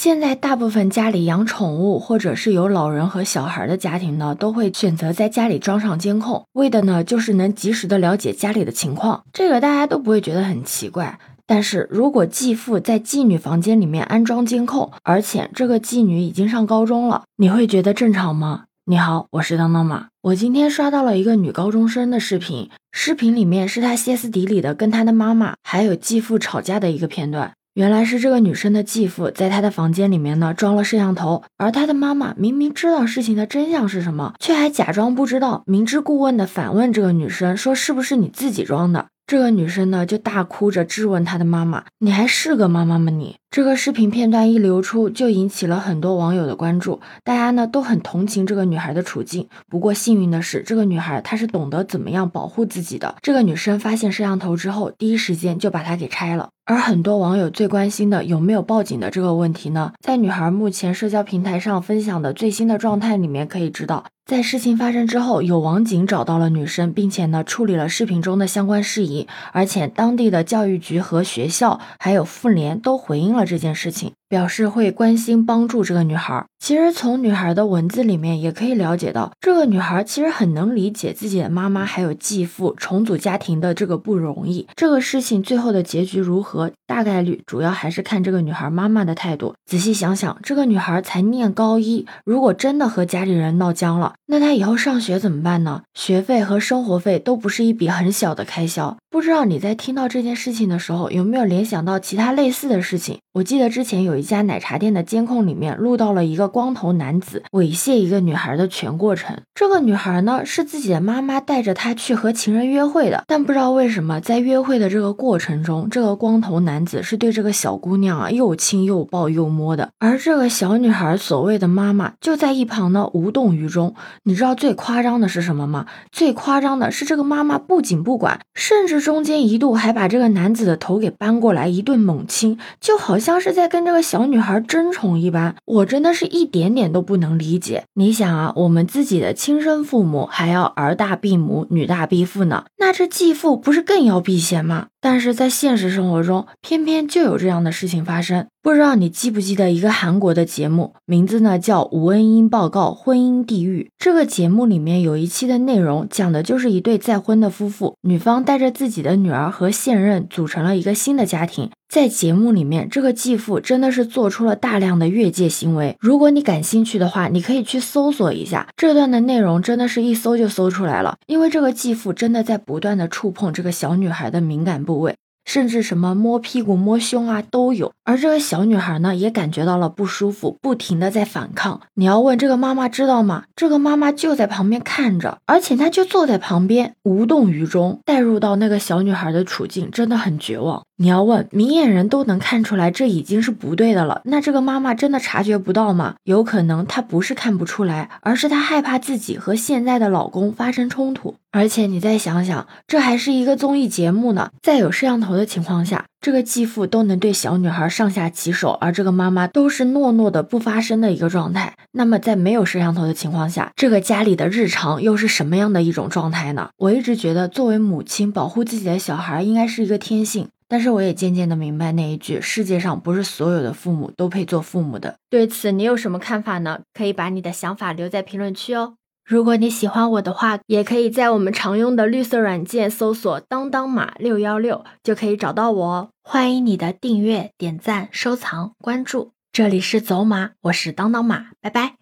现在大部分家里养宠物或者是有老人和小孩的家庭呢，都会选择在家里装上监控，为的呢就是能及时的了解家里的情况，这个大家都不会觉得很奇怪。但是如果继父在妓女房间里面安装监控，而且这个妓女已经上高中了，你会觉得正常吗？你好，我是当当妈。我今天刷到了一个女高中生的视频，视频里面是她歇斯底里的跟她的妈妈还有继父吵架的一个片段。原来是这个女生的继父在她的房间里面呢装了摄像头，而她的妈妈明明知道事情的真相是什么，却还假装不知道，明知故问的反问这个女生说是不是你自己装的？这个女生呢就大哭着质问她的妈妈：“你还是个妈妈吗？你？”这个视频片段一流出，就引起了很多网友的关注，大家呢都很同情这个女孩的处境。不过幸运的是，这个女孩她是懂得怎么样保护自己的。这个女生发现摄像头之后，第一时间就把它给拆了。而很多网友最关心的有没有报警的这个问题呢？在女孩目前社交平台上分享的最新的状态里面可以知道，在事情发生之后，有网警找到了女生，并且呢处理了视频中的相关事宜，而且当地的教育局和学校还有妇联都回应了这件事情。表示会关心帮助这个女孩。其实从女孩的文字里面也可以了解到，这个女孩其实很能理解自己的妈妈还有继父重组家庭的这个不容易。这个事情最后的结局如何，大概率主要还是看这个女孩妈妈的态度。仔细想想，这个女孩才念高一，如果真的和家里人闹僵了，那他以后上学怎么办呢？学费和生活费都不是一笔很小的开销。不知道你在听到这件事情的时候，有没有联想到其他类似的事情？我记得之前有一家奶茶店的监控里面录到了一个光头男子猥亵一个女孩的全过程。这个女孩呢是自己的妈妈带着她去和情人约会的，但不知道为什么在约会的这个过程中，这个光头男子是对这个小姑娘啊又亲又抱又摸的，而这个小女孩所谓的妈妈就在一旁呢无动于衷。你知道最夸张的是什么吗？最夸张的是这个妈妈不仅不管，甚至。中间一度还把这个男子的头给搬过来一顿猛亲，就好像是在跟这个小女孩争宠一般。我真的是一点点都不能理解。你想啊，我们自己的亲生父母还要儿大避母，女大避父呢，那这继父不是更要避嫌吗？但是在现实生活中，偏偏就有这样的事情发生。不知道你记不记得一个韩国的节目，名字呢叫《吴恩英报告婚姻地狱》。这个节目里面有一期的内容，讲的就是一对再婚的夫妇，女方带着自己的女儿和现任组成了一个新的家庭。在节目里面，这个继父真的是做出了大量的越界行为。如果你感兴趣的话，你可以去搜索一下这段的内容，真的是一搜就搜出来了。因为这个继父真的在不断的触碰这个小女孩的敏感部位。甚至什么摸屁股、摸胸啊都有，而这个小女孩呢也感觉到了不舒服，不停的在反抗。你要问这个妈妈知道吗？这个妈妈就在旁边看着，而且她就坐在旁边无动于衷。带入到那个小女孩的处境，真的很绝望。你要问明眼人都能看出来，这已经是不对的了。那这个妈妈真的察觉不到吗？有可能她不是看不出来，而是她害怕自己和现在的老公发生冲突。而且你再想想，这还是一个综艺节目呢，在有摄像头的情况下，这个继父都能对小女孩上下其手，而这个妈妈都是诺诺的不发声的一个状态。那么在没有摄像头的情况下，这个家里的日常又是什么样的一种状态呢？我一直觉得，作为母亲，保护自己的小孩应该是一个天性。但是我也渐渐的明白那一句：世界上不是所有的父母都配做父母的。对此，你有什么看法呢？可以把你的想法留在评论区哦。如果你喜欢我的话，也可以在我们常用的绿色软件搜索“当当马六幺六”，就可以找到我哦。欢迎你的订阅、点赞、收藏、关注。这里是走马，我是当当马，拜拜。